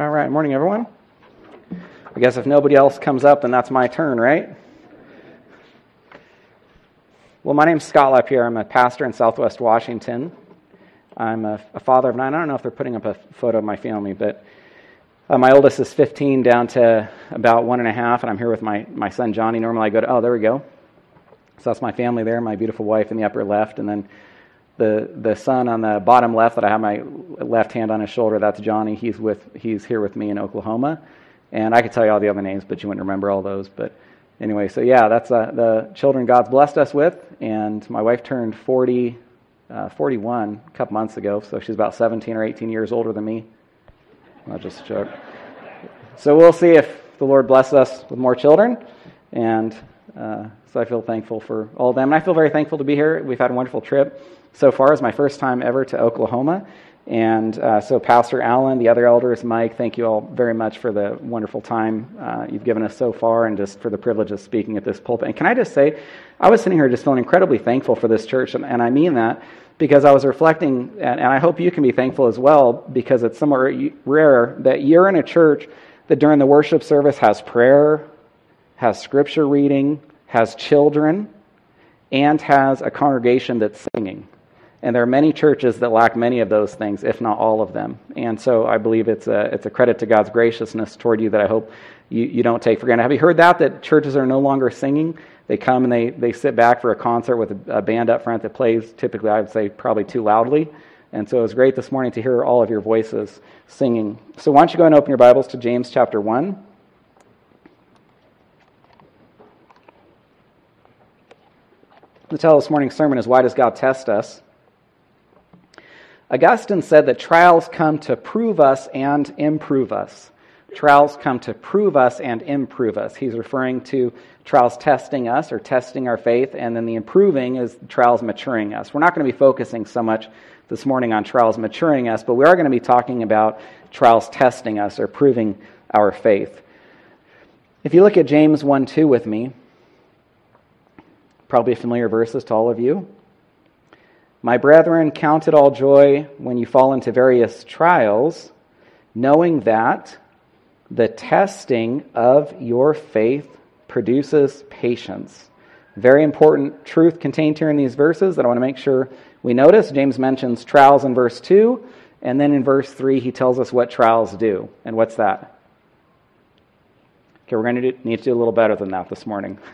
All right, morning, everyone. I guess if nobody else comes up, then that's my turn, right? Well, my name's Scott LaPierre. I'm a pastor in Southwest Washington. I'm a, a, father of nine. I don't know if they're putting up a photo of my family, but uh, my oldest is 15 down to about one and a half, and I'm here with my, my son Johnny. Normally I go to, oh, there we go. So that's my family there, my beautiful wife in the upper left, and then the the son on the bottom left that I have my left hand on his shoulder. That's Johnny. He's with he's here with me in Oklahoma, and I could tell you all the other names, but you wouldn't remember all those. But anyway, so yeah, that's uh, the children God's blessed us with, and my wife turned 40, uh, 41 a couple months ago, so she's about 17 or 18 years older than me. I'll just joke. So we'll see if the Lord blesses us with more children, and uh, so I feel thankful for all of them. And I feel very thankful to be here. We've had a wonderful trip so far. It's my first time ever to Oklahoma. And uh, so, Pastor Allen, the other elders, Mike, thank you all very much for the wonderful time uh, you've given us so far and just for the privilege of speaking at this pulpit. And can I just say, I was sitting here just feeling incredibly thankful for this church, and, and I mean that because I was reflecting, and, and I hope you can be thankful as well, because it's somewhat rare that you're in a church that during the worship service has prayer, has scripture reading, has children, and has a congregation that's singing. And there are many churches that lack many of those things, if not all of them. And so I believe it's a, it's a credit to God's graciousness toward you that I hope you, you don't take for granted. Have you heard that? That churches are no longer singing? They come and they, they sit back for a concert with a, a band up front that plays, typically, I would say, probably too loudly. And so it was great this morning to hear all of your voices singing. So why don't you go and open your Bibles to James chapter 1. The title of this morning's sermon is Why Does God Test Us? Augustine said that trials come to prove us and improve us. Trials come to prove us and improve us. He's referring to trials testing us or testing our faith, and then the improving is trials maturing us. We're not going to be focusing so much this morning on trials maturing us, but we are going to be talking about trials testing us or proving our faith. If you look at James 1 2 with me, probably familiar verses to all of you. My brethren, count it all joy when you fall into various trials, knowing that the testing of your faith produces patience. Very important truth contained here in these verses that I want to make sure we notice. James mentions trials in verse 2, and then in verse 3, he tells us what trials do. And what's that? Okay, we're going to do, need to do a little better than that this morning.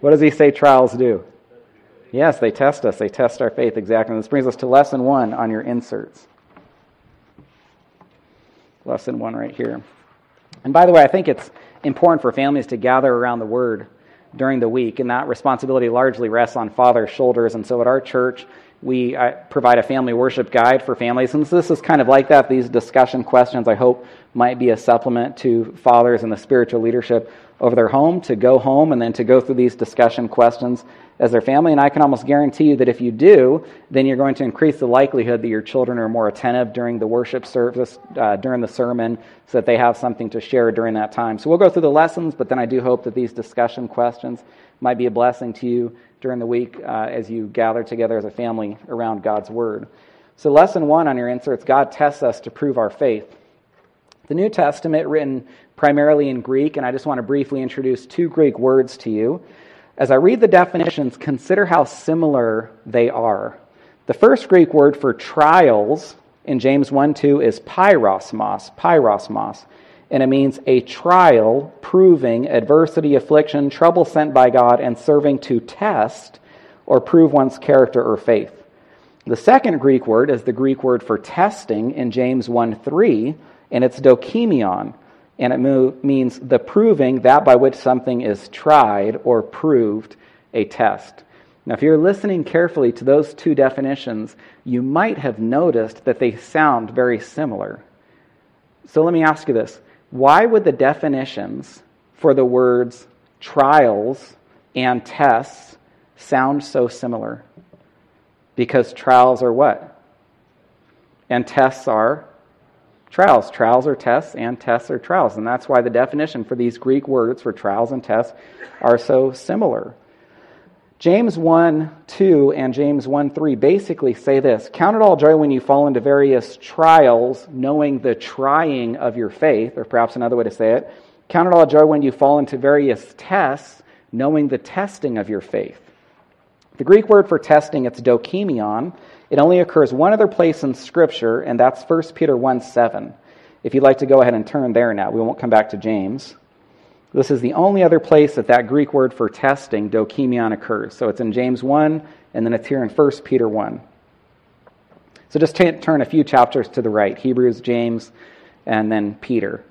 what does he say trials do? Yes, they test us. They test our faith exactly. And this brings us to lesson one on your inserts. Lesson one right here. And by the way, I think it's important for families to gather around the Word during the week, and that responsibility largely rests on father's shoulders. And so at our church, we uh, provide a family worship guide for families. And this is kind of like that. These discussion questions, I hope, might be a supplement to fathers and the spiritual leadership over their home to go home and then to go through these discussion questions as their family. And I can almost guarantee you that if you do, then you're going to increase the likelihood that your children are more attentive during the worship service, uh, during the sermon, so that they have something to share during that time. So we'll go through the lessons, but then I do hope that these discussion questions might be a blessing to you during the week uh, as you gather together as a family around God's Word. So, lesson one on your inserts God tests us to prove our faith. The New Testament, written primarily in Greek, and I just want to briefly introduce two Greek words to you. As I read the definitions, consider how similar they are. The first Greek word for trials in James 1 2 is peirasmos, peirasmos, and it means a trial proving adversity, affliction, trouble sent by God, and serving to test or prove one's character or faith. The second Greek word is the Greek word for testing in James 1 3, and it's dokimion, and it means the proving that by which something is tried or proved a test. Now, if you're listening carefully to those two definitions, you might have noticed that they sound very similar. So let me ask you this why would the definitions for the words trials and tests sound so similar? Because trials are what? And tests are trials. Trials are tests, and tests are trials. And that's why the definition for these Greek words for trials and tests are so similar. James 1 2 and James 1 3 basically say this Count it all joy when you fall into various trials, knowing the trying of your faith, or perhaps another way to say it. Count it all joy when you fall into various tests, knowing the testing of your faith. The Greek word for testing, it's dokimion. It only occurs one other place in Scripture, and that's 1 Peter 1 7. If you'd like to go ahead and turn there now, we won't come back to James. This is the only other place that that Greek word for testing, dokimion, occurs. So it's in James 1, and then it's here in 1 Peter 1. So just t- turn a few chapters to the right Hebrews, James, and then Peter.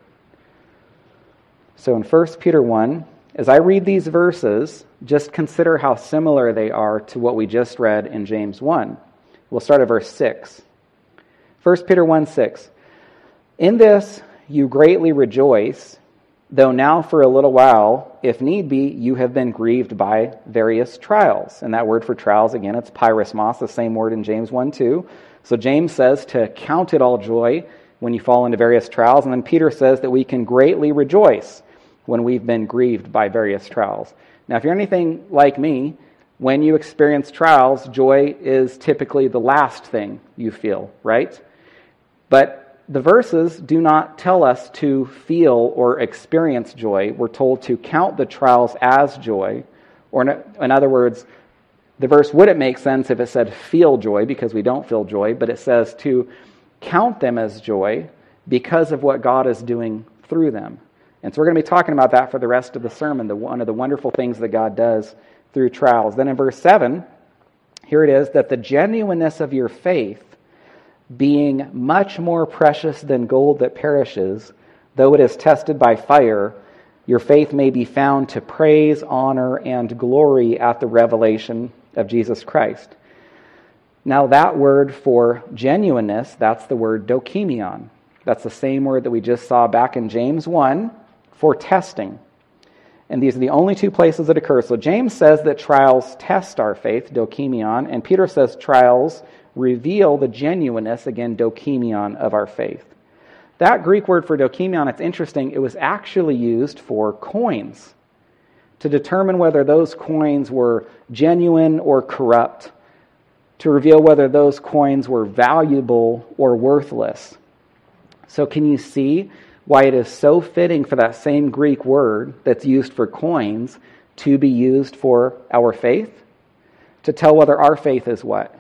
So in 1 Peter 1, as I read these verses, just consider how similar they are to what we just read in James 1. We'll start at verse 6. 1 Peter 1 6. In this you greatly rejoice though now for a little while, if need be, you have been grieved by various trials. And that word for trials, again, it's peirasmos, the same word in James 1 2. So James says to count it all joy when you fall into various trials. And then Peter says that we can greatly rejoice when we've been grieved by various trials. Now, if you're anything like me, when you experience trials, joy is typically the last thing you feel, right? But the verses do not tell us to feel or experience joy. We're told to count the trials as joy. Or, in other words, the verse wouldn't make sense if it said feel joy because we don't feel joy, but it says to count them as joy because of what God is doing through them. And so we're going to be talking about that for the rest of the sermon, the, one of the wonderful things that God does through trials. Then in verse 7, here it is that the genuineness of your faith being much more precious than gold that perishes, though it is tested by fire, your faith may be found to praise, honor, and glory at the revelation of Jesus Christ. Now, that word for genuineness, that's the word dokimion. That's the same word that we just saw back in James 1 for testing. And these are the only two places it occurs. So James says that trials test our faith, dokimion, and Peter says trials reveal the genuineness, again, dokimion, of our faith. That Greek word for dokimion, it's interesting, it was actually used for coins to determine whether those coins were genuine or corrupt, to reveal whether those coins were valuable or worthless. So, can you see why it is so fitting for that same Greek word that's used for coins to be used for our faith? To tell whether our faith is what?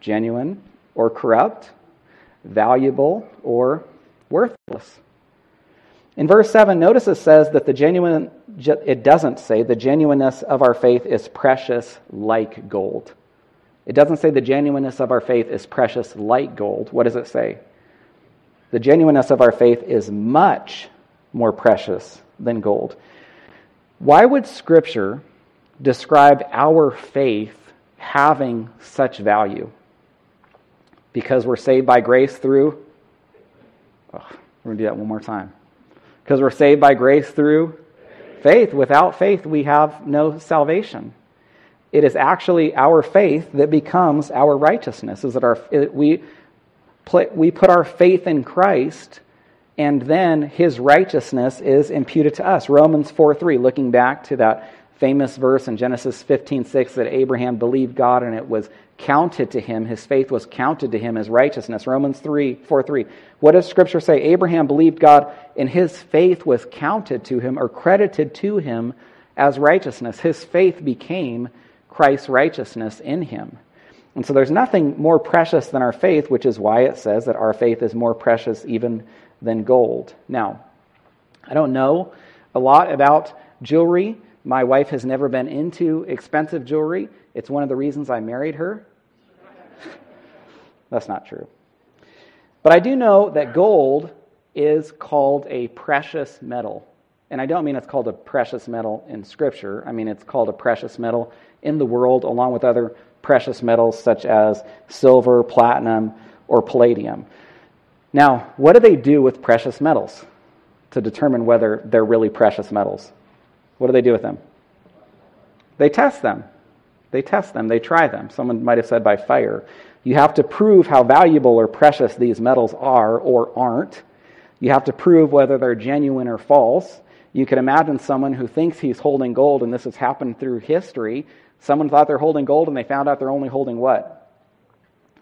Genuine or corrupt, valuable or worthless. In verse 7, notice it says that the genuine, it doesn't say the genuineness of our faith is precious like gold. It doesn't say the genuineness of our faith is precious like gold. What does it say? The genuineness of our faith is much more precious than gold. Why would Scripture describe our faith having such value? Because we're saved by grace through. Oh, we're going to do that one more time. Because we're saved by grace through faith. Without faith, we have no salvation. It is actually our faith that becomes our righteousness. Is that our we we put our faith in Christ, and then His righteousness is imputed to us. Romans four three. Looking back to that famous verse in Genesis 15:6 that Abraham believed God and it was counted to him. His faith was counted to him as righteousness. Romans 3 4 3 what does scripture say? Abraham believed God and his faith was counted to him or credited to him as righteousness. His faith became Christ's righteousness in him. And so there's nothing more precious than our faith which is why it says that our faith is more precious even than gold. Now I don't know a lot about jewelry my wife has never been into expensive jewelry. It's one of the reasons I married her. That's not true. But I do know that gold is called a precious metal. And I don't mean it's called a precious metal in Scripture. I mean it's called a precious metal in the world, along with other precious metals such as silver, platinum, or palladium. Now, what do they do with precious metals to determine whether they're really precious metals? What do they do with them? They test them. They test them. They try them. Someone might have said by fire. You have to prove how valuable or precious these metals are or aren't. You have to prove whether they're genuine or false. You can imagine someone who thinks he's holding gold, and this has happened through history. Someone thought they're holding gold and they found out they're only holding what?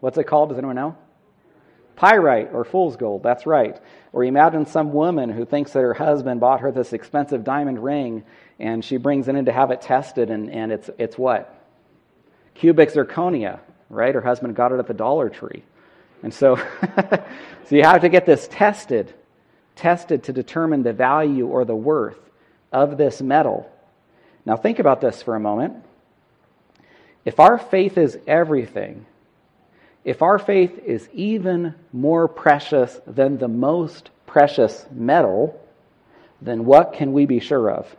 What's it called? Does anyone know? Pyrite or fool's gold. That's right. Or imagine some woman who thinks that her husband bought her this expensive diamond ring and she brings it in to have it tested and, and it's, it's what? Cubic zirconia, right? Her husband got it at the Dollar Tree. And so, so you have to get this tested, tested to determine the value or the worth of this metal. Now, think about this for a moment. If our faith is everything, if our faith is even more precious than the most precious metal, then what can we be sure of?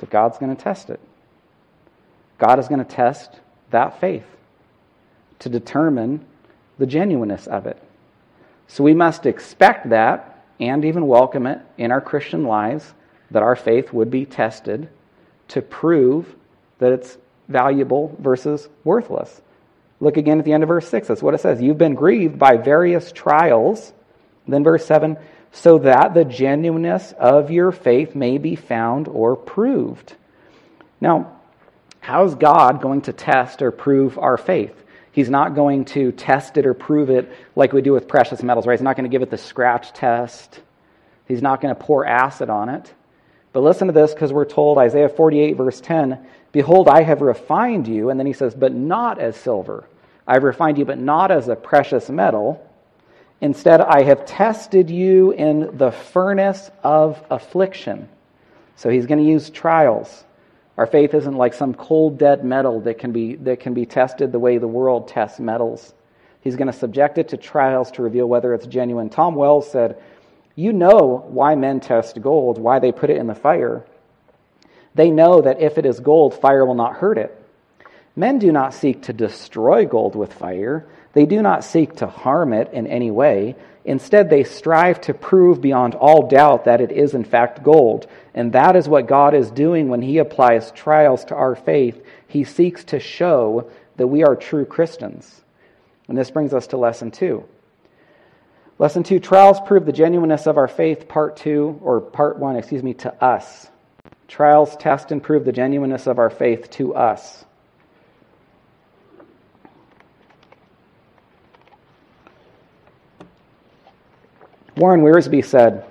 That God's going to test it. God is going to test that faith to determine the genuineness of it. So we must expect that and even welcome it in our Christian lives that our faith would be tested to prove that it's valuable versus worthless. Look again at the end of verse 6. That's what it says. You've been grieved by various trials. Then verse 7 so that the genuineness of your faith may be found or proved. Now, how's God going to test or prove our faith? He's not going to test it or prove it like we do with precious metals, right? He's not going to give it the scratch test. He's not going to pour acid on it. But listen to this because we're told, Isaiah 48, verse 10, Behold, I have refined you. And then he says, But not as silver. I have refined you, but not as a precious metal. Instead, I have tested you in the furnace of affliction. So he's going to use trials. Our faith isn't like some cold, dead metal that can be, that can be tested the way the world tests metals. He's going to subject it to trials to reveal whether it's genuine. Tom Wells said, You know why men test gold, why they put it in the fire. They know that if it is gold, fire will not hurt it. Men do not seek to destroy gold with fire. They do not seek to harm it in any way. Instead, they strive to prove beyond all doubt that it is in fact gold. And that is what God is doing when He applies trials to our faith. He seeks to show that we are true Christians. And this brings us to lesson two. Lesson two trials prove the genuineness of our faith, part two, or part one, excuse me, to us. Trials test and prove the genuineness of our faith to us. Warren Wiersbe said,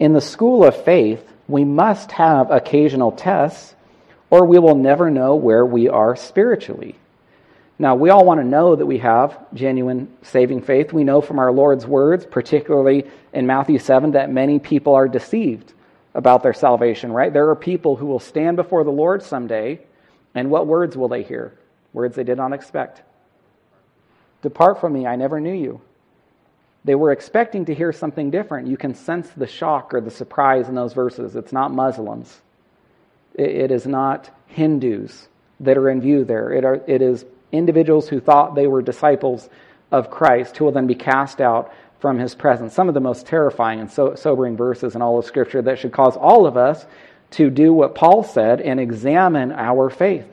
In the school of faith, we must have occasional tests, or we will never know where we are spiritually. Now, we all want to know that we have genuine saving faith. We know from our Lord's words, particularly in Matthew 7, that many people are deceived about their salvation, right? There are people who will stand before the Lord someday, and what words will they hear? Words they did not expect. Depart from me, I never knew you. They were expecting to hear something different. You can sense the shock or the surprise in those verses. It's not Muslims, it is not Hindus that are in view there. It, are, it is individuals who thought they were disciples of Christ who will then be cast out from his presence. Some of the most terrifying and so, sobering verses in all of Scripture that should cause all of us to do what Paul said and examine our faith,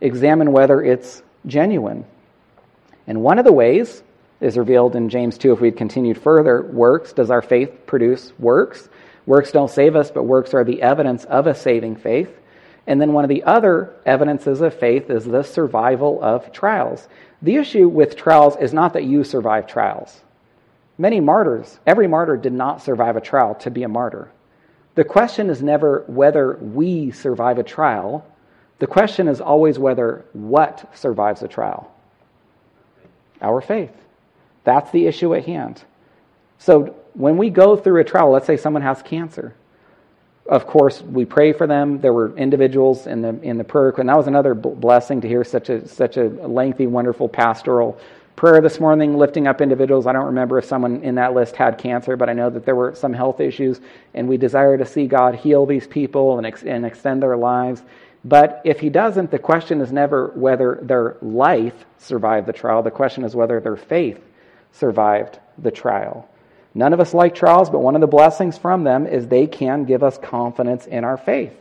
examine whether it's genuine. And one of the ways is revealed in James 2 if we'd continued further. Works, does our faith produce works? Works don't save us, but works are the evidence of a saving faith. And then one of the other evidences of faith is the survival of trials. The issue with trials is not that you survive trials. Many martyrs, every martyr did not survive a trial to be a martyr. The question is never whether we survive a trial. The question is always whether what survives a trial. Our faith. That's the issue at hand. So when we go through a trial, let's say someone has cancer. Of course, we pray for them. There were individuals in the in the prayer, and that was another blessing to hear such a such a lengthy, wonderful pastoral prayer this morning, lifting up individuals. I don't remember if someone in that list had cancer, but I know that there were some health issues, and we desire to see God heal these people and, ex- and extend their lives. But if He doesn't, the question is never whether their life survived the trial. The question is whether their faith survived the trial. None of us like trials, but one of the blessings from them is they can give us confidence in our faith.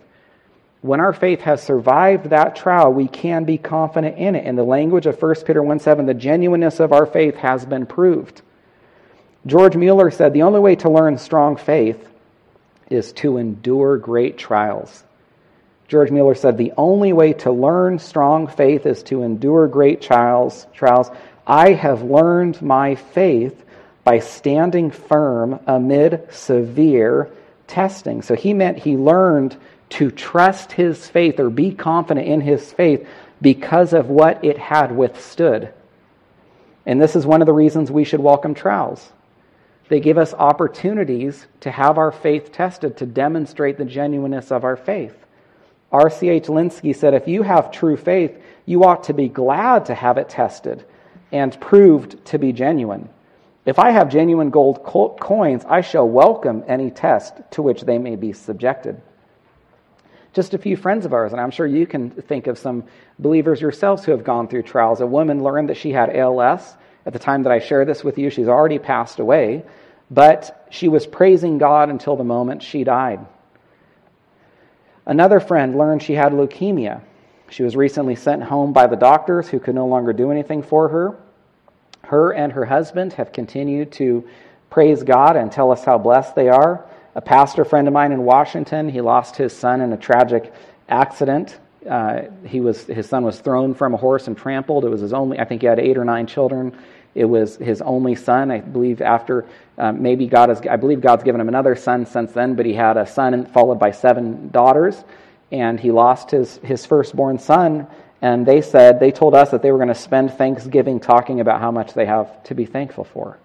When our faith has survived that trial, we can be confident in it. In the language of 1 Peter 1 7, the genuineness of our faith has been proved. George Mueller said the only way to learn strong faith is to endure great trials. George Mueller said, The only way to learn strong faith is to endure great trials. trials. I have learned my faith by standing firm amid severe testing. So he meant he learned to trust his faith or be confident in his faith because of what it had withstood. And this is one of the reasons we should welcome trials. They give us opportunities to have our faith tested to demonstrate the genuineness of our faith. R.C.H. Lenski said, If you have true faith, you ought to be glad to have it tested and proved to be genuine. If I have genuine gold coins, I shall welcome any test to which they may be subjected. Just a few friends of ours, and I'm sure you can think of some believers yourselves who have gone through trials. A woman learned that she had ALS at the time that I share this with you. She's already passed away, but she was praising God until the moment she died. Another friend learned she had leukemia. She was recently sent home by the doctors who could no longer do anything for her. Her and her husband have continued to praise God and tell us how blessed they are. A pastor friend of mine in Washington, he lost his son in a tragic accident. Uh, he was, his son was thrown from a horse and trampled. It was his only, I think he had eight or nine children. It was his only son. I believe after um, maybe God has, I believe God's given him another son since then, but he had a son followed by seven daughters, and he lost his, his firstborn son. And they said, they told us that they were going to spend Thanksgiving talking about how much they have to be thankful for.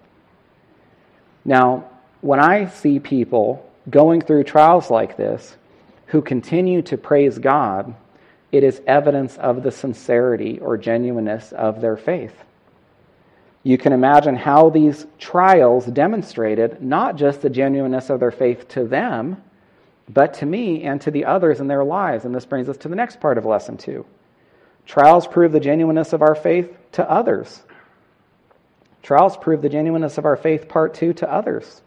Now, when I see people going through trials like this who continue to praise God, it is evidence of the sincerity or genuineness of their faith. You can imagine how these trials demonstrated not just the genuineness of their faith to them, but to me and to the others in their lives. And this brings us to the next part of lesson two. Trials prove the genuineness of our faith to others. Trials prove the genuineness of our faith, part two, to others.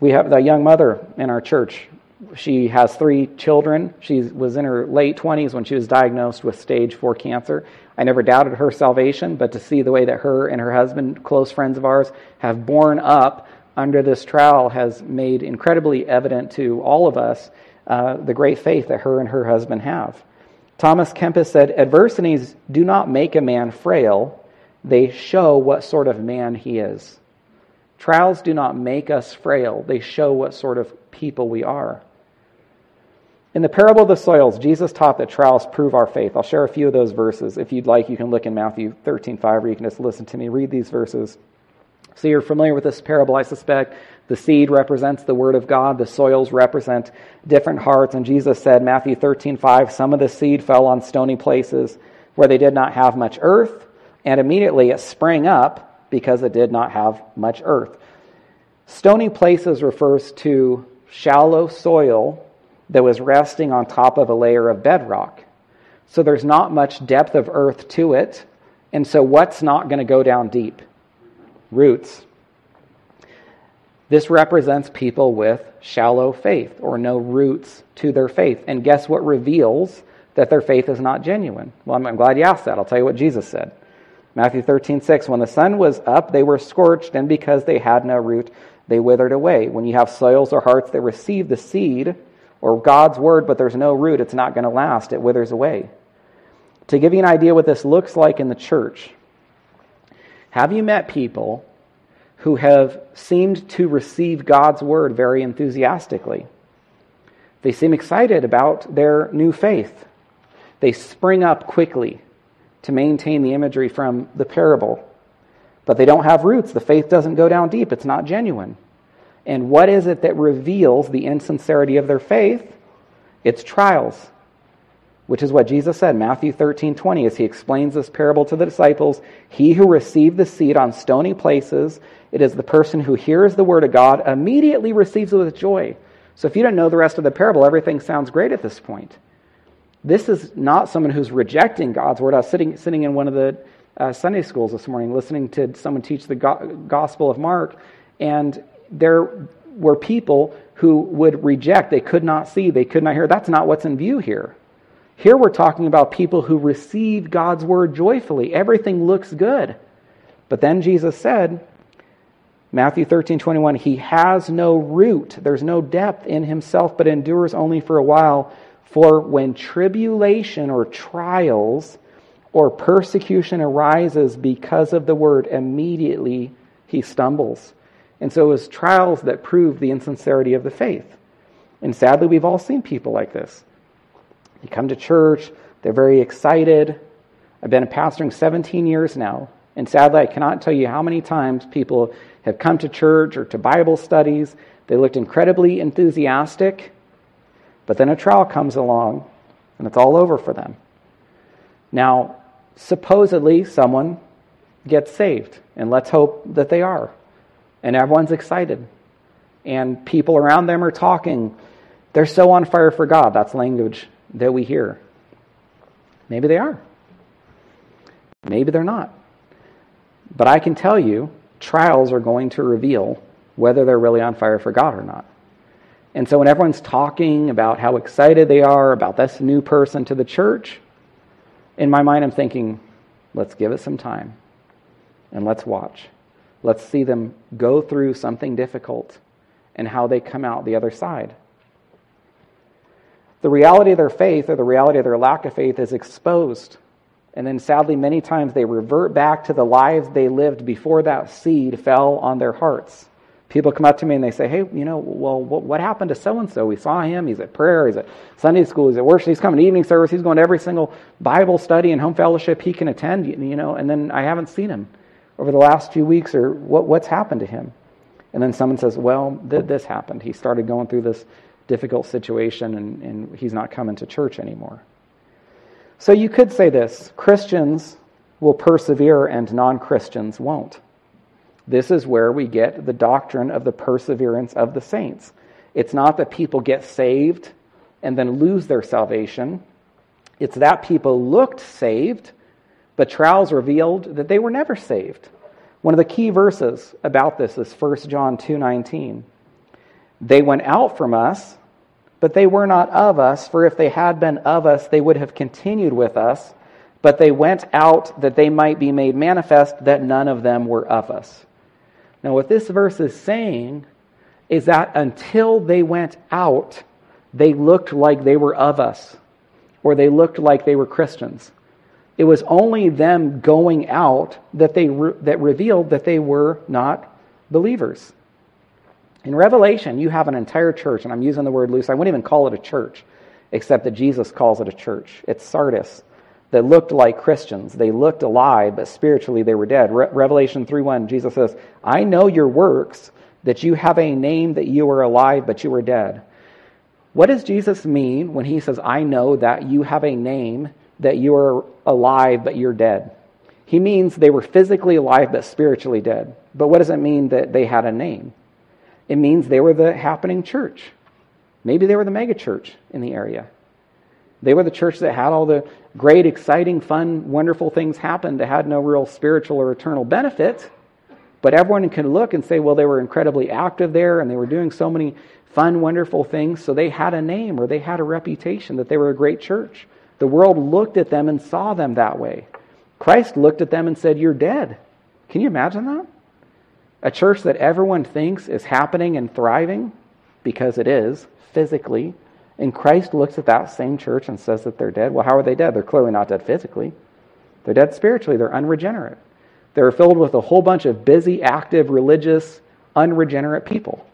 We have a young mother in our church she has three children. She was in her late 20s when she was diagnosed with stage 4 cancer. I never doubted her salvation, but to see the way that her and her husband, close friends of ours, have borne up under this trial has made incredibly evident to all of us uh, the great faith that her and her husband have. Thomas Kempis said, Adversities do not make a man frail, they show what sort of man he is. Trials do not make us frail, they show what sort of people we are. In the parable of the soils, Jesus taught that trials prove our faith. I'll share a few of those verses. If you'd like, you can look in Matthew 13, 5, or you can just listen to me read these verses. So you're familiar with this parable, I suspect. The seed represents the word of God, the soils represent different hearts. And Jesus said, Matthew 13, 5, some of the seed fell on stony places where they did not have much earth, and immediately it sprang up because it did not have much earth. Stony places refers to shallow soil that was resting on top of a layer of bedrock. So there's not much depth of earth to it. And so what's not going to go down deep? Roots. This represents people with shallow faith or no roots to their faith. And guess what reveals that their faith is not genuine? Well, I'm, I'm glad you asked that. I'll tell you what Jesus said. Matthew 13, 6. When the sun was up, they were scorched, and because they had no root, they withered away. When you have soils or hearts that receive the seed, or God's word, but there's no root, it's not going to last. It withers away. To give you an idea what this looks like in the church, have you met people who have seemed to receive God's word very enthusiastically? They seem excited about their new faith. They spring up quickly to maintain the imagery from the parable. But they don't have roots. The faith doesn't go down deep. It's not genuine. And what is it that reveals the insincerity of their faith? It's trials, which is what Jesus said, Matthew 13 20, as he explains this parable to the disciples. He who received the seed on stony places, it is the person who hears the word of God, immediately receives it with joy. So if you don't know the rest of the parable, everything sounds great at this point. This is not someone who's rejecting God's word. I was sitting, sitting in one of the uh, Sunday schools this morning listening to someone teach the go- Gospel of Mark, and there were people who would reject. They could not see, they could not hear. That's not what's in view here. Here we're talking about people who receive God's word joyfully. Everything looks good. But then Jesus said, Matthew 13, 21, he has no root, there's no depth in himself, but endures only for a while. For when tribulation or trials or persecution arises because of the word, immediately he stumbles. And so it was trials that proved the insincerity of the faith. And sadly, we've all seen people like this. They come to church, they're very excited. I've been a pastoring 17 years now, and sadly, I cannot tell you how many times people have come to church or to Bible studies. They looked incredibly enthusiastic, but then a trial comes along, and it's all over for them. Now, supposedly, someone gets saved, and let's hope that they are. And everyone's excited. And people around them are talking. They're so on fire for God. That's language that we hear. Maybe they are. Maybe they're not. But I can tell you, trials are going to reveal whether they're really on fire for God or not. And so when everyone's talking about how excited they are about this new person to the church, in my mind I'm thinking, let's give it some time and let's watch. Let's see them go through something difficult and how they come out the other side. The reality of their faith or the reality of their lack of faith is exposed. And then sadly, many times they revert back to the lives they lived before that seed fell on their hearts. People come up to me and they say, Hey, you know, well, what happened to so and so? We saw him. He's at prayer. He's at Sunday school. He's at worship. He's coming to evening service. He's going to every single Bible study and home fellowship he can attend, you know, and then I haven't seen him over the last few weeks or what, what's happened to him. And then someone says, Well, th- this happened. He started going through this difficult situation and, and he's not coming to church anymore. So you could say this Christians will persevere and non Christians won't. This is where we get the doctrine of the perseverance of the saints. It's not that people get saved and then lose their salvation. It's that people looked saved, but trials revealed that they were never saved. One of the key verses about this is 1 John 2:19. They went out from us, but they were not of us, for if they had been of us, they would have continued with us. But they went out that they might be made manifest that none of them were of us. Now, what this verse is saying is that until they went out, they looked like they were of us, or they looked like they were Christians. It was only them going out that, they re- that revealed that they were not believers. In Revelation, you have an entire church, and I'm using the word loose. I wouldn't even call it a church, except that Jesus calls it a church. It's Sardis that looked like Christians. They looked alive, but spiritually they were dead. Re- Revelation 3:1, Jesus says, "I know your works, that you have a name that you are alive, but you are dead." What does Jesus mean when he says, "I know that you have a name that you are alive, but you're dead"? He means they were physically alive, but spiritually dead. But what does it mean that they had a name? It means they were the happening church. Maybe they were the mega church in the area. They were the church that had all the great, exciting, fun, wonderful things happen that had no real spiritual or eternal benefit. But everyone can look and say, well, they were incredibly active there and they were doing so many fun, wonderful things. So they had a name or they had a reputation that they were a great church. The world looked at them and saw them that way. Christ looked at them and said, You're dead. Can you imagine that? A church that everyone thinks is happening and thriving, because it is, physically, and Christ looks at that same church and says that they're dead. Well, how are they dead? They're clearly not dead physically. They're dead spiritually. They're unregenerate. They're filled with a whole bunch of busy, active, religious, unregenerate people.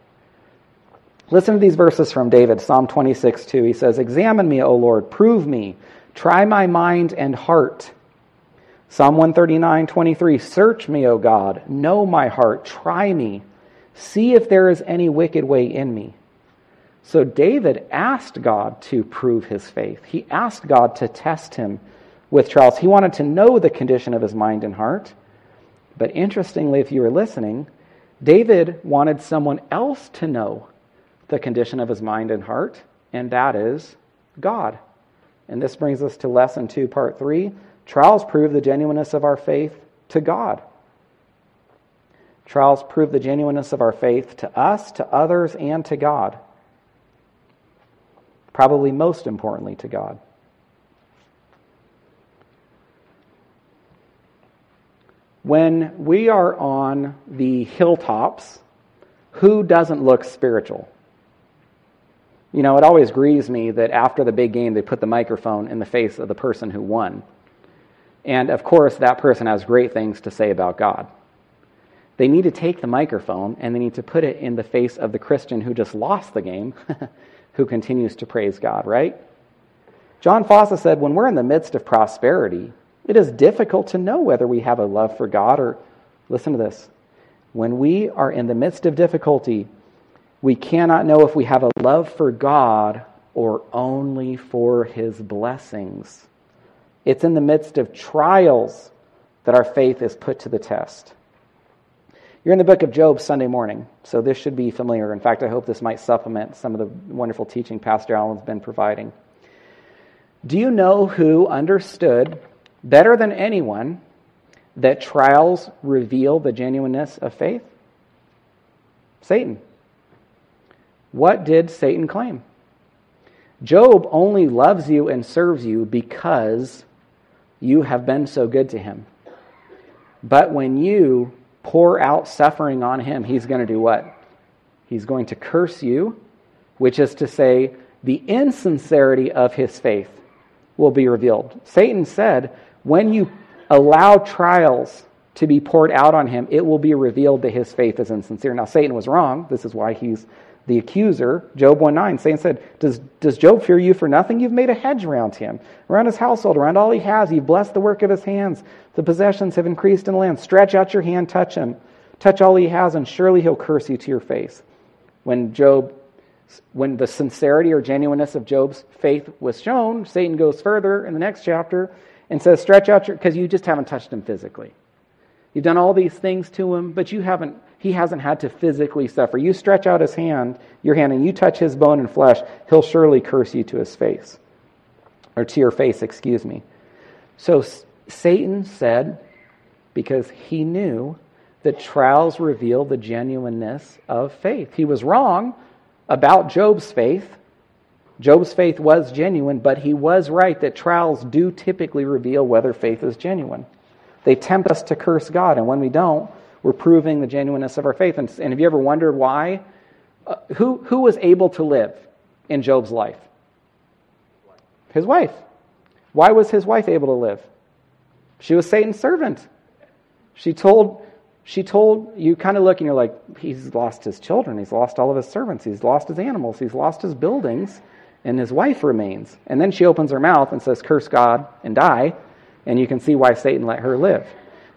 Listen to these verses from David, Psalm 26, 2. He says, Examine me, O Lord, prove me, try my mind and heart. Psalm 139, 23. Search me, O God, know my heart, try me, see if there is any wicked way in me so David asked God to prove his faith. He asked God to test him with trials. He wanted to know the condition of his mind and heart. But interestingly, if you were listening, David wanted someone else to know the condition of his mind and heart, and that is God. And this brings us to lesson two, part three. Trials prove the genuineness of our faith to God. Trials prove the genuineness of our faith to us, to others, and to God probably most importantly to God. When we are on the hilltops, who doesn't look spiritual? You know, it always grieves me that after the big game, they put the microphone in the face of the person who won. And of course, that person has great things to say about God. They need to take the microphone and they need to put it in the face of the Christian who just lost the game, who continues to praise God, right? John Fossa said, when we're in the midst of prosperity, it is difficult to know whether we have a love for God or, listen to this, when we are in the midst of difficulty, we cannot know if we have a love for God or only for his blessings. It's in the midst of trials that our faith is put to the test. You're in the book of Job Sunday morning, so this should be familiar. In fact, I hope this might supplement some of the wonderful teaching Pastor Allen's been providing. Do you know who understood better than anyone that trials reveal the genuineness of faith? Satan. What did Satan claim? Job only loves you and serves you because you have been so good to him. But when you pour out suffering on him, he's going to do what? He's going to curse you, which is to say, the insincerity of his faith will be revealed. Satan said, when you allow trials to be poured out on him, it will be revealed that his faith is insincere. Now, Satan was wrong. This is why he's the accuser. Job 1 9, Satan said, does, does Job fear you for nothing? You've made a hedge around him, around his household, around all he has. You've blessed the work of his hands. The possessions have increased in the land. Stretch out your hand, touch him. Touch all he has, and surely he'll curse you to your face. When Job when the sincerity or genuineness of Job's faith was shown, Satan goes further in the next chapter and says, Stretch out your, because you just haven't touched him physically. You've done all these things to him, but you haven't, he hasn't had to physically suffer. You stretch out his hand, your hand, and you touch his bone and flesh, he'll surely curse you to his face. Or to your face, excuse me. So Satan said, because he knew that trials reveal the genuineness of faith. He was wrong about Job's faith. Job's faith was genuine, but he was right that trials do typically reveal whether faith is genuine. They tempt us to curse God, and when we don't, we're proving the genuineness of our faith. And, and have you ever wondered why? Uh, who, who was able to live in Job's life? His wife. Why was his wife able to live? She was Satan's servant. She told she told you kind of look and you're like, he's lost his children, he's lost all of his servants, he's lost his animals, he's lost his buildings, and his wife remains. And then she opens her mouth and says, Curse God and die. And you can see why Satan let her live.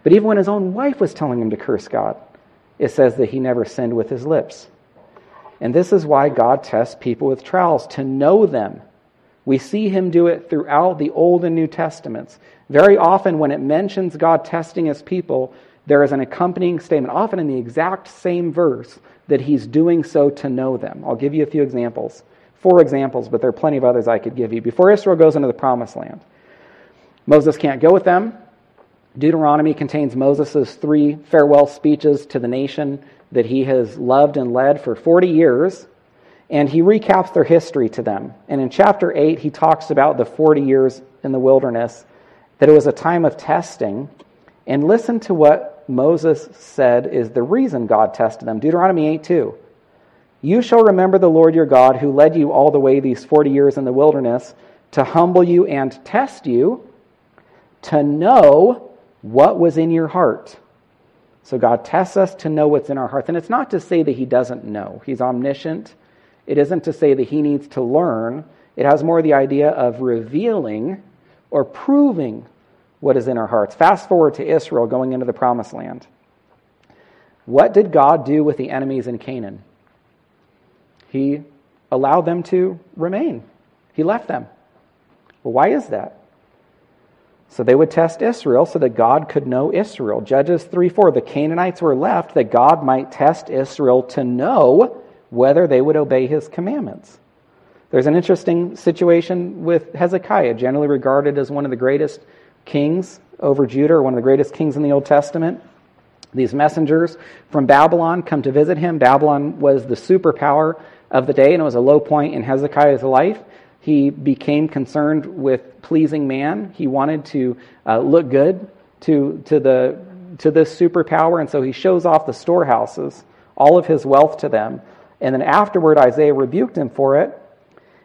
But even when his own wife was telling him to curse God, it says that he never sinned with his lips. And this is why God tests people with trials, to know them. We see him do it throughout the Old and New Testaments. Very often, when it mentions God testing his people, there is an accompanying statement, often in the exact same verse, that he's doing so to know them. I'll give you a few examples. Four examples, but there are plenty of others I could give you. Before Israel goes into the promised land, Moses can't go with them. Deuteronomy contains Moses' three farewell speeches to the nation that he has loved and led for 40 years, and he recaps their history to them. And in chapter 8, he talks about the 40 years in the wilderness, that it was a time of testing and listen to what Moses said is the reason God tested them. Deuteronomy 8 2. You shall remember the Lord your God who led you all the way these 40 years in the wilderness to humble you and test you to know what was in your heart. So God tests us to know what's in our hearts. And it's not to say that He doesn't know, He's omniscient. It isn't to say that He needs to learn. It has more the idea of revealing or proving what is in our hearts. Fast forward to Israel going into the promised land. What did God do with the enemies in Canaan? He allowed them to remain, He left them. Well, why is that? So they would test Israel so that God could know Israel. Judges 3 4, the Canaanites were left that God might test Israel to know whether they would obey his commandments. There's an interesting situation with Hezekiah, generally regarded as one of the greatest kings over Judah, or one of the greatest kings in the Old Testament. These messengers from Babylon come to visit him. Babylon was the superpower of the day, and it was a low point in Hezekiah's life. He became concerned with pleasing man. He wanted to uh, look good to, to, the, to this superpower, and so he shows off the storehouses, all of his wealth to them. And then afterward, Isaiah rebuked him for it.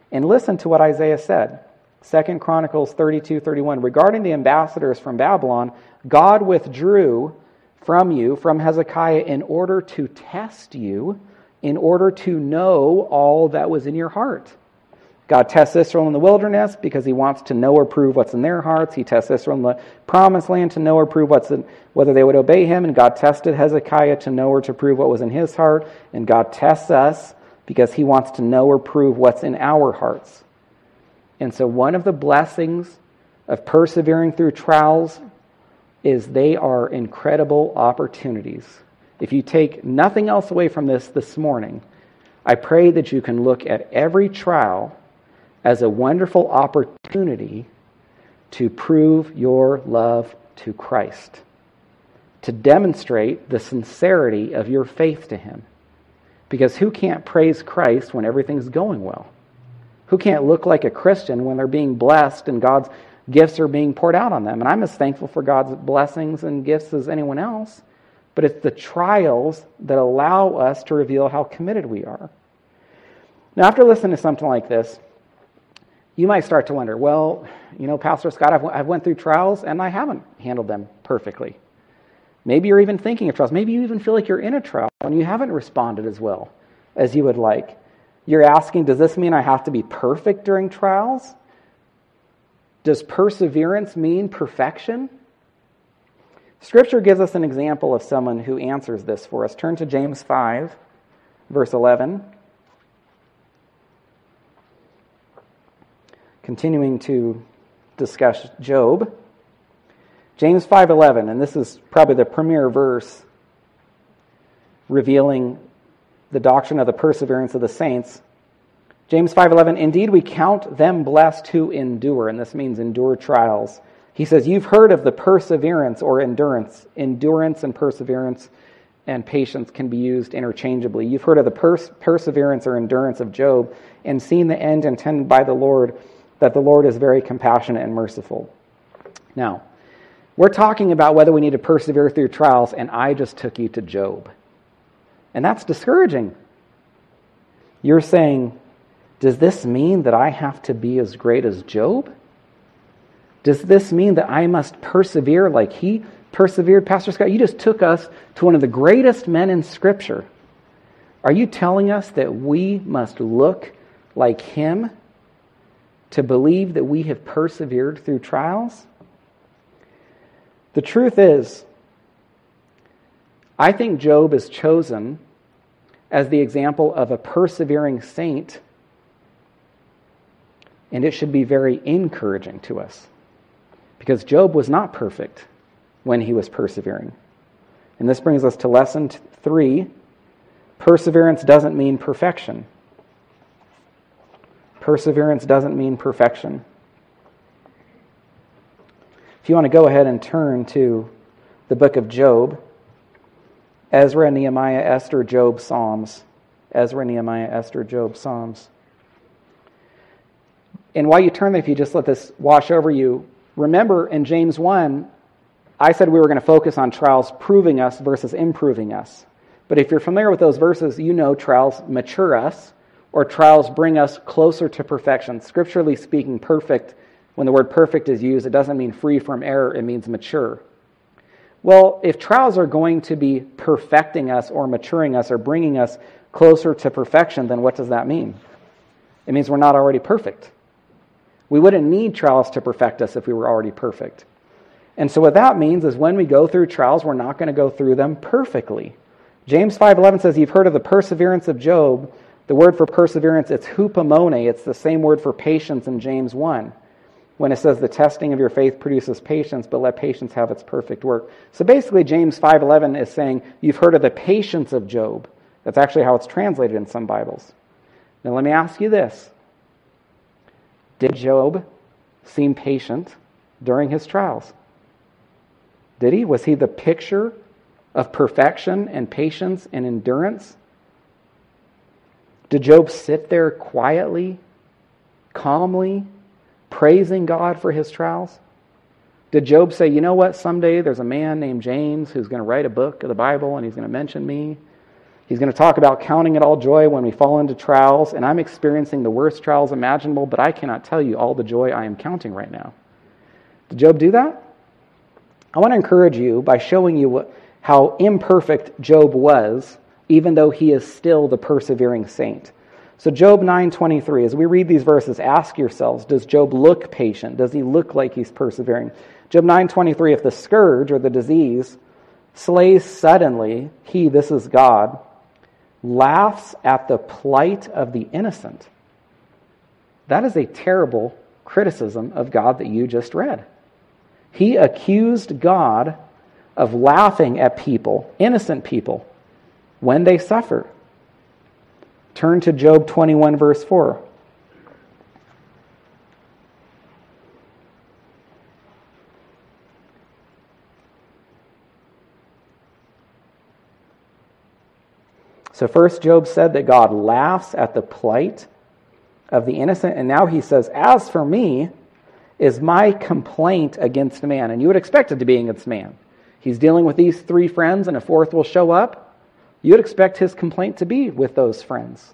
And listen to what Isaiah said. Second Chronicles 32 31. Regarding the ambassadors from Babylon, God withdrew from you, from Hezekiah, in order to test you, in order to know all that was in your heart. God tests Israel in the wilderness because he wants to know or prove what's in their hearts. He tests Israel in the promised land to know or prove what's in, whether they would obey him. And God tested Hezekiah to know or to prove what was in his heart. And God tests us because he wants to know or prove what's in our hearts. And so, one of the blessings of persevering through trials is they are incredible opportunities. If you take nothing else away from this this morning, I pray that you can look at every trial as a wonderful opportunity to prove your love to Christ, to demonstrate the sincerity of your faith to Him. Because who can't praise Christ when everything's going well? Who can't look like a Christian when they're being blessed and God's gifts are being poured out on them? And I'm as thankful for God's blessings and gifts as anyone else. But it's the trials that allow us to reveal how committed we are. Now, after listening to something like this, you might start to wonder, well, you know, Pastor Scott, I've, I've went through trials and I haven't handled them perfectly. Maybe you're even thinking of trials. Maybe you even feel like you're in a trial and you haven't responded as well as you would like. You're asking, does this mean I have to be perfect during trials? Does perseverance mean perfection? Scripture gives us an example of someone who answers this for us. Turn to James 5, verse 11. Continuing to discuss Job. James 5:11, and this is probably the premier verse revealing the doctrine of the perseverance of the saints. James 5:11, indeed we count them blessed who endure, and this means endure trials. He says, "You've heard of the perseverance or endurance. Endurance and perseverance and patience can be used interchangeably. You've heard of the pers- perseverance or endurance of Job and seen the end intended by the Lord, that the Lord is very compassionate and merciful." Now, we're talking about whether we need to persevere through trials, and I just took you to Job. And that's discouraging. You're saying, does this mean that I have to be as great as Job? Does this mean that I must persevere like he persevered? Pastor Scott, you just took us to one of the greatest men in Scripture. Are you telling us that we must look like him to believe that we have persevered through trials? The truth is, I think Job is chosen as the example of a persevering saint, and it should be very encouraging to us because Job was not perfect when he was persevering. And this brings us to lesson three perseverance doesn't mean perfection. Perseverance doesn't mean perfection. If you want to go ahead and turn to the book of Job, Ezra, Nehemiah, Esther, Job, Psalms. Ezra, Nehemiah, Esther, Job, Psalms. And while you turn there, if you just let this wash over you, remember in James 1, I said we were going to focus on trials proving us versus improving us. But if you're familiar with those verses, you know trials mature us or trials bring us closer to perfection. Scripturally speaking, perfect when the word perfect is used, it doesn't mean free from error, it means mature. Well, if trials are going to be perfecting us or maturing us or bringing us closer to perfection, then what does that mean? It means we're not already perfect. We wouldn't need trials to perfect us if we were already perfect. And so what that means is when we go through trials, we're not going to go through them perfectly. James 5:11 says you've heard of the perseverance of Job. The word for perseverance it's hupomone. It's the same word for patience in James 1 when it says the testing of your faith produces patience but let patience have its perfect work. So basically james 5.11 is saying you've heard of the patience of job. That's actually how it's translated in some bibles. Now let me ask you this. Did job seem patient during his trials? Did he? Was he the picture of perfection and patience and endurance did job sit there quietly calmly praising God for his trials? Did Job say, you know what, someday there's a man named James who's going to write a book of the Bible and he's going to mention me? He's going to talk about counting it all joy when we fall into trials, and I'm experiencing the worst trials imaginable, but I cannot tell you all the joy I am counting right now. Did Job do that? I want to encourage you by showing you what, how imperfect Job was, even though he is still the persevering saint. So Job 9:23 as we read these verses ask yourselves does Job look patient? Does he look like he's persevering? Job 9:23 if the scourge or the disease slays suddenly he this is God laughs at the plight of the innocent. That is a terrible criticism of God that you just read. He accused God of laughing at people innocent people when they suffer Turn to Job 21, verse 4. So, first, Job said that God laughs at the plight of the innocent, and now he says, As for me, is my complaint against man. And you would expect it to be against man. He's dealing with these three friends, and a fourth will show up. You'd expect his complaint to be with those friends.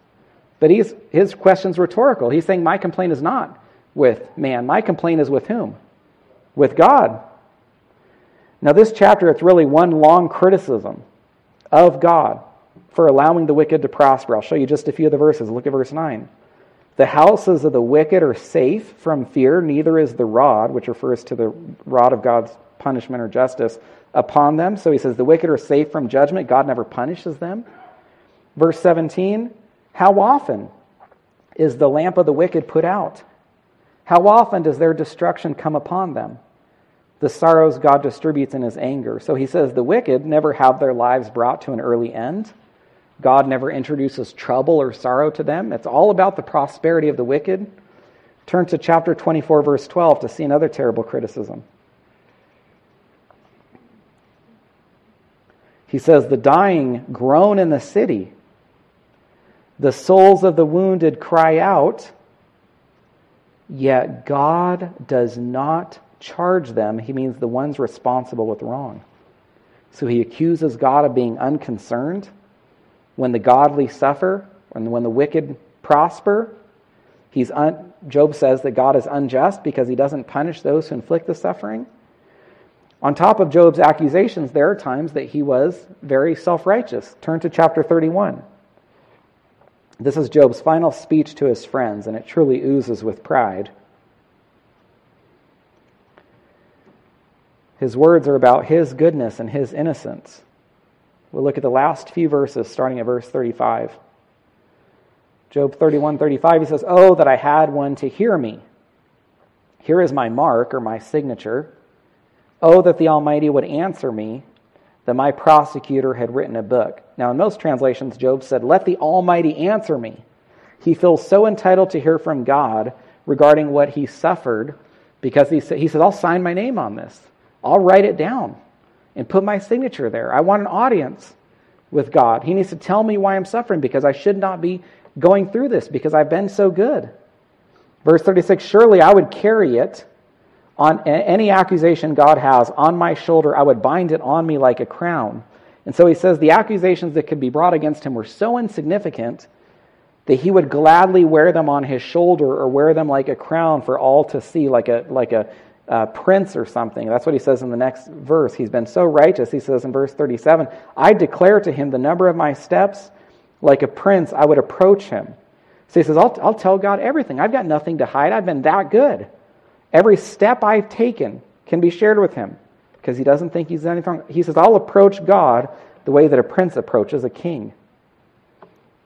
But he's, his question's rhetorical. He's saying, My complaint is not with man. My complaint is with whom? With God. Now, this chapter, it's really one long criticism of God for allowing the wicked to prosper. I'll show you just a few of the verses. Look at verse 9. The houses of the wicked are safe from fear, neither is the rod, which refers to the rod of God's punishment or justice, upon them. So he says, The wicked are safe from judgment. God never punishes them. Verse 17 How often is the lamp of the wicked put out? How often does their destruction come upon them? The sorrows God distributes in his anger. So he says, The wicked never have their lives brought to an early end. God never introduces trouble or sorrow to them. It's all about the prosperity of the wicked. Turn to chapter 24, verse 12 to see another terrible criticism. He says, The dying groan in the city. The souls of the wounded cry out, yet God does not charge them. He means the ones responsible with wrong. So he accuses God of being unconcerned when the godly suffer and when the wicked prosper. He's un- Job says that God is unjust because he doesn't punish those who inflict the suffering. On top of Job's accusations, there are times that he was very self righteous. Turn to chapter 31. This is Job's final speech to his friends, and it truly oozes with pride. His words are about his goodness and his innocence. We'll look at the last few verses, starting at verse 35. Job 31 35, he says, Oh, that I had one to hear me. Here is my mark or my signature. Oh, that the Almighty would answer me, that my prosecutor had written a book. Now, in most translations, Job said, Let the Almighty answer me. He feels so entitled to hear from God regarding what he suffered because he, said, he said, I'll sign my name on this. I'll write it down and put my signature there. I want an audience with God. He needs to tell me why I'm suffering because I should not be going through this because I've been so good. Verse 36 Surely I would carry it on any accusation God has on my shoulder, I would bind it on me like a crown. And so he says the accusations that could be brought against him were so insignificant that he would gladly wear them on his shoulder or wear them like a crown for all to see, like a, like a uh, prince or something. That's what he says in the next verse. He's been so righteous. He says in verse 37 I declare to him the number of my steps. Like a prince, I would approach him. So he says, I'll, I'll tell God everything. I've got nothing to hide. I've been that good. Every step I've taken can be shared with him because he doesn't think he's anything. wrong. He says, I'll approach God the way that a prince approaches a king.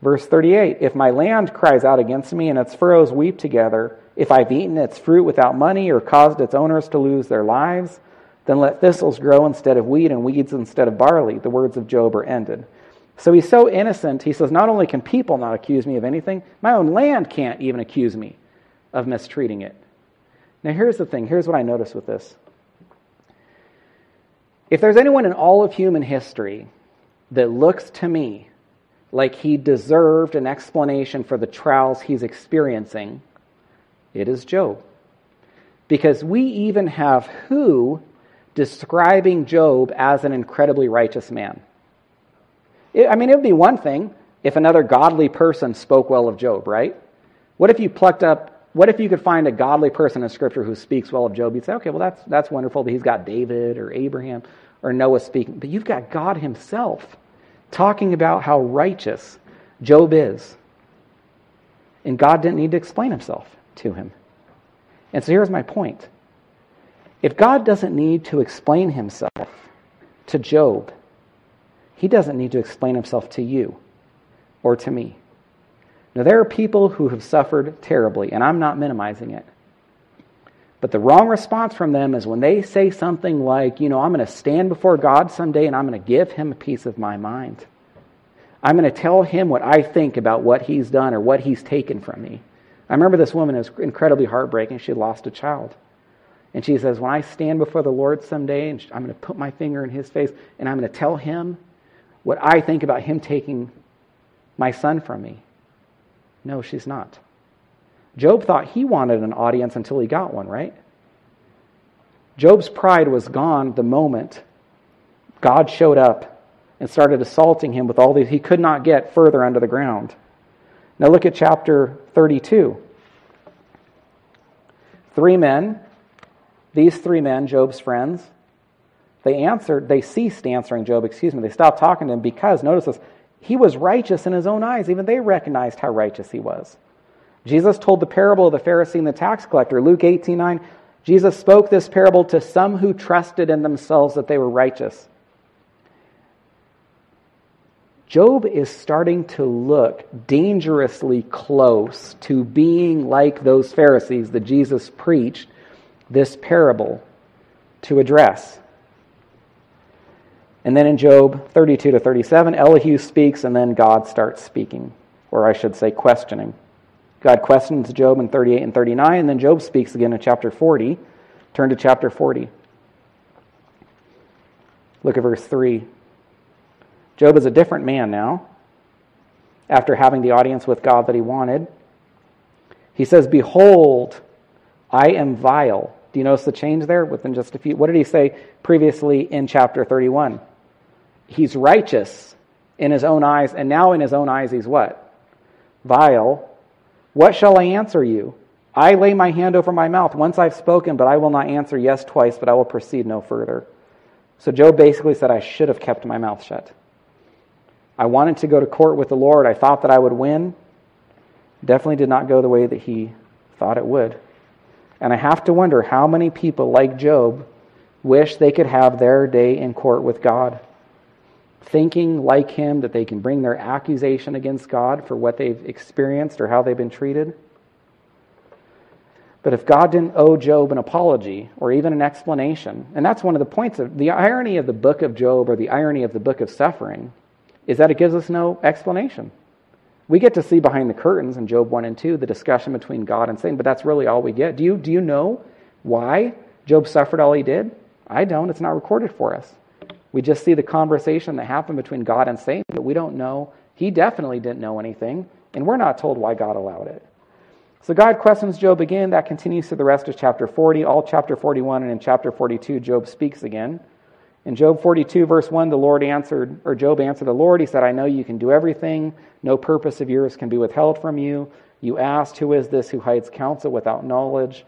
Verse 38 If my land cries out against me and its furrows weep together, if I've eaten its fruit without money or caused its owners to lose their lives, then let thistles grow instead of wheat and weeds instead of barley. The words of Job are ended. So he's so innocent, he says, Not only can people not accuse me of anything, my own land can't even accuse me of mistreating it. Now, here's the thing here's what I notice with this. If there's anyone in all of human history that looks to me like he deserved an explanation for the trials he's experiencing, it is Job. because we even have who describing Job as an incredibly righteous man. It, I mean, it would be one thing if another godly person spoke well of Job, right? What if you plucked up, what if you could find a godly person in Scripture who speaks well of Job? You'd say, okay, well, that's, that's wonderful that he's got David or Abraham or Noah speaking. But you've got God himself talking about how righteous Job is. And God didn't need to explain himself to him. And so here's my point. If God doesn't need to explain himself to Job, he doesn't need to explain himself to you or to me. Now, there are people who have suffered terribly, and I'm not minimizing it. But the wrong response from them is when they say something like, you know, I'm going to stand before God someday and I'm going to give him a piece of my mind. I'm going to tell him what I think about what he's done or what he's taken from me. I remember this woman was incredibly heartbreaking. She lost a child. And she says, When I stand before the Lord someday, and I'm going to put my finger in his face and I'm going to tell him what I think about him taking my son from me. No, she's not. Job thought he wanted an audience until he got one, right? Job's pride was gone the moment God showed up and started assaulting him with all these. He could not get further under the ground. Now look at chapter 32. Three men, these three men, Job's friends, they answered, they ceased answering Job, excuse me, they stopped talking to him because, notice this, he was righteous in his own eyes. Even they recognized how righteous he was. Jesus told the parable of the Pharisee and the tax collector. Luke 18 9, Jesus spoke this parable to some who trusted in themselves that they were righteous. Job is starting to look dangerously close to being like those Pharisees that Jesus preached this parable to address. And then in Job 32 to 37, Elihu speaks, and then God starts speaking, or I should say, questioning. God questions Job in 38 and 39, and then Job speaks again in chapter 40. Turn to chapter 40. Look at verse 3. Job is a different man now, after having the audience with God that he wanted. He says, Behold, I am vile. Do you notice the change there within just a few? What did he say previously in chapter 31? He's righteous in his own eyes, and now in his own eyes he's what? Vile. What shall I answer you? I lay my hand over my mouth. Once I've spoken, but I will not answer yes twice, but I will proceed no further. So Job basically said, I should have kept my mouth shut. I wanted to go to court with the Lord. I thought that I would win. Definitely did not go the way that he thought it would. And I have to wonder how many people like Job wish they could have their day in court with God thinking like him that they can bring their accusation against God for what they've experienced or how they've been treated. But if God didn't owe Job an apology or even an explanation, and that's one of the points of the irony of the book of Job or the irony of the book of suffering, is that it gives us no explanation. We get to see behind the curtains in Job 1 and 2 the discussion between God and Satan, but that's really all we get. Do you, do you know why Job suffered all he did? I don't. It's not recorded for us. We just see the conversation that happened between God and Satan, but we don't know. He definitely didn't know anything, and we're not told why God allowed it. So God questions Job again. That continues to the rest of chapter 40, all chapter 41, and in chapter 42, Job speaks again. In Job 42, verse 1, the Lord answered, or Job answered the Lord. He said, I know you can do everything. No purpose of yours can be withheld from you. You asked, Who is this who hides counsel without knowledge?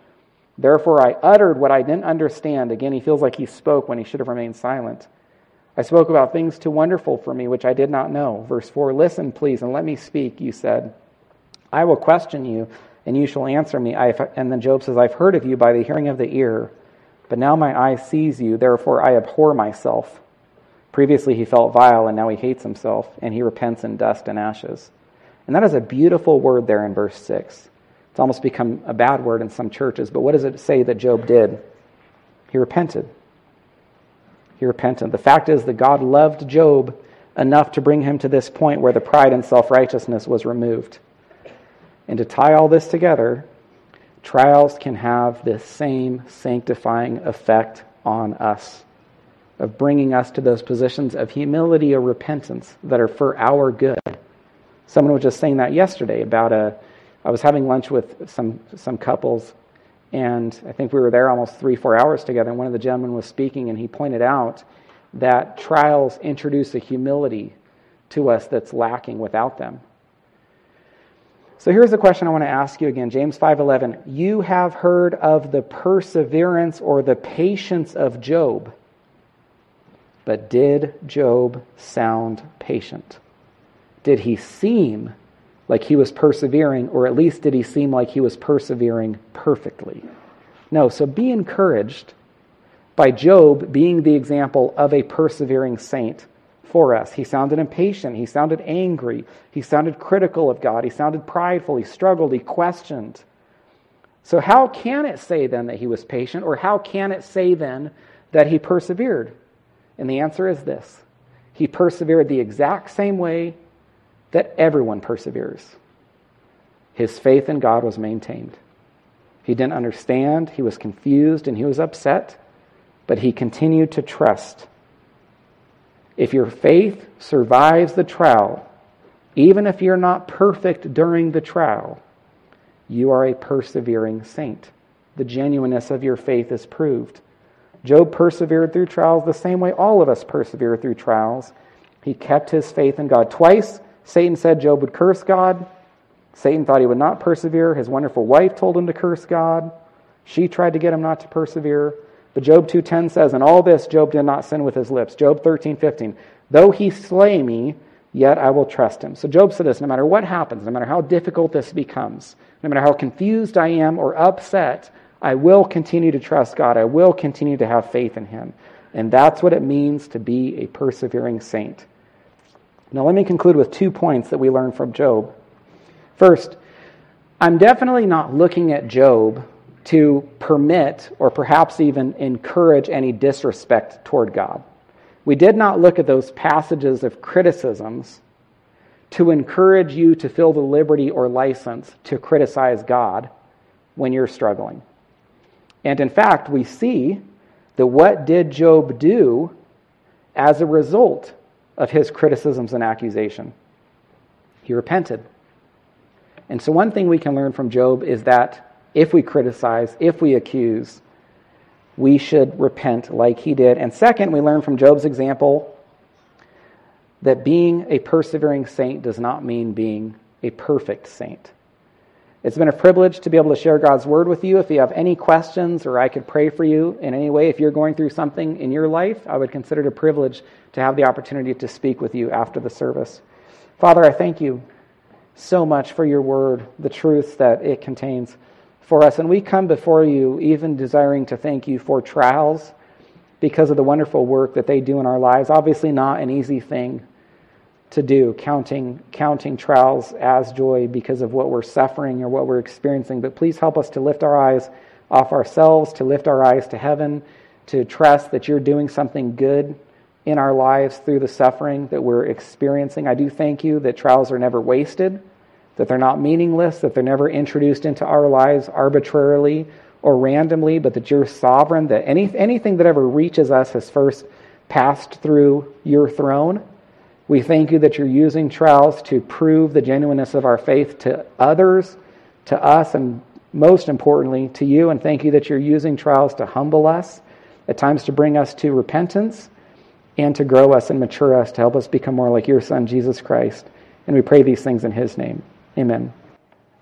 Therefore, I uttered what I didn't understand. Again, he feels like he spoke when he should have remained silent. I spoke about things too wonderful for me, which I did not know. Verse 4 Listen, please, and let me speak, you said. I will question you, and you shall answer me. and then Job says, I've heard of you by the hearing of the ear, but now my eye sees you, therefore I abhor myself. Previously he felt vile, and now he hates himself, and he repents in dust and ashes. And that is a beautiful word there in verse 6. It's almost become a bad word in some churches, but what does it say that Job did? He repented. He repented. The fact is that God loved Job enough to bring him to this point where the pride and self righteousness was removed. And to tie all this together, trials can have this same sanctifying effect on us of bringing us to those positions of humility or repentance that are for our good. Someone was just saying that yesterday about a I was having lunch with some some couples And I think we were there almost three, four hours together. And one of the gentlemen was speaking, and he pointed out that trials introduce a humility to us that's lacking without them. So here's the question I want to ask you again. James 5:11. You have heard of the perseverance or the patience of Job. But did Job sound patient? Did he seem like he was persevering or at least did he seem like he was persevering perfectly? No, so be encouraged by Job being the example of a persevering saint for us. He sounded impatient. He sounded angry. He sounded critical of God. He sounded prideful. He struggled. He questioned. So, how can it say then that he was patient, or how can it say then that he persevered? And the answer is this He persevered the exact same way that everyone perseveres. His faith in God was maintained. He didn't understand, he was confused, and he was upset, but he continued to trust if your faith survives the trial, even if you're not perfect during the trial, you are a persevering saint. The genuineness of your faith is proved. Job persevered through trials the same way all of us persevere through trials. He kept his faith in God. Twice, Satan said Job would curse God. Satan thought he would not persevere. His wonderful wife told him to curse God. She tried to get him not to persevere. But Job 2:10 says, "In all this Job did not sin with his lips." Job 13:15, "Though he slay me, yet I will trust him." So Job said this, no matter what happens, no matter how difficult this becomes, no matter how confused I am or upset, I will continue to trust God. I will continue to have faith in him. And that's what it means to be a persevering saint. Now let me conclude with two points that we learn from Job. First, I'm definitely not looking at Job to permit or perhaps even encourage any disrespect toward God. We did not look at those passages of criticisms to encourage you to feel the liberty or license to criticize God when you're struggling. And in fact, we see that what did Job do as a result of his criticisms and accusation? He repented. And so, one thing we can learn from Job is that if we criticize, if we accuse, we should repent like he did. And second, we learn from Job's example that being a persevering saint does not mean being a perfect saint. It's been a privilege to be able to share God's word with you. If you have any questions or I could pray for you in any way, if you're going through something in your life, I would consider it a privilege to have the opportunity to speak with you after the service. Father, I thank you so much for your word, the truths that it contains for us. And we come before you even desiring to thank you for trials because of the wonderful work that they do in our lives. Obviously, not an easy thing to do, counting, counting trials as joy because of what we're suffering or what we're experiencing. But please help us to lift our eyes off ourselves, to lift our eyes to heaven, to trust that you're doing something good in our lives through the suffering that we're experiencing. I do thank you that trials are never wasted that they're not meaningless, that they're never introduced into our lives arbitrarily or randomly, but that you're sovereign, that any, anything that ever reaches us has first passed through your throne. We thank you that you're using trials to prove the genuineness of our faith to others, to us, and most importantly, to you. And thank you that you're using trials to humble us, at times to bring us to repentance, and to grow us and mature us to help us become more like your Son, Jesus Christ. And we pray these things in his name. Amen.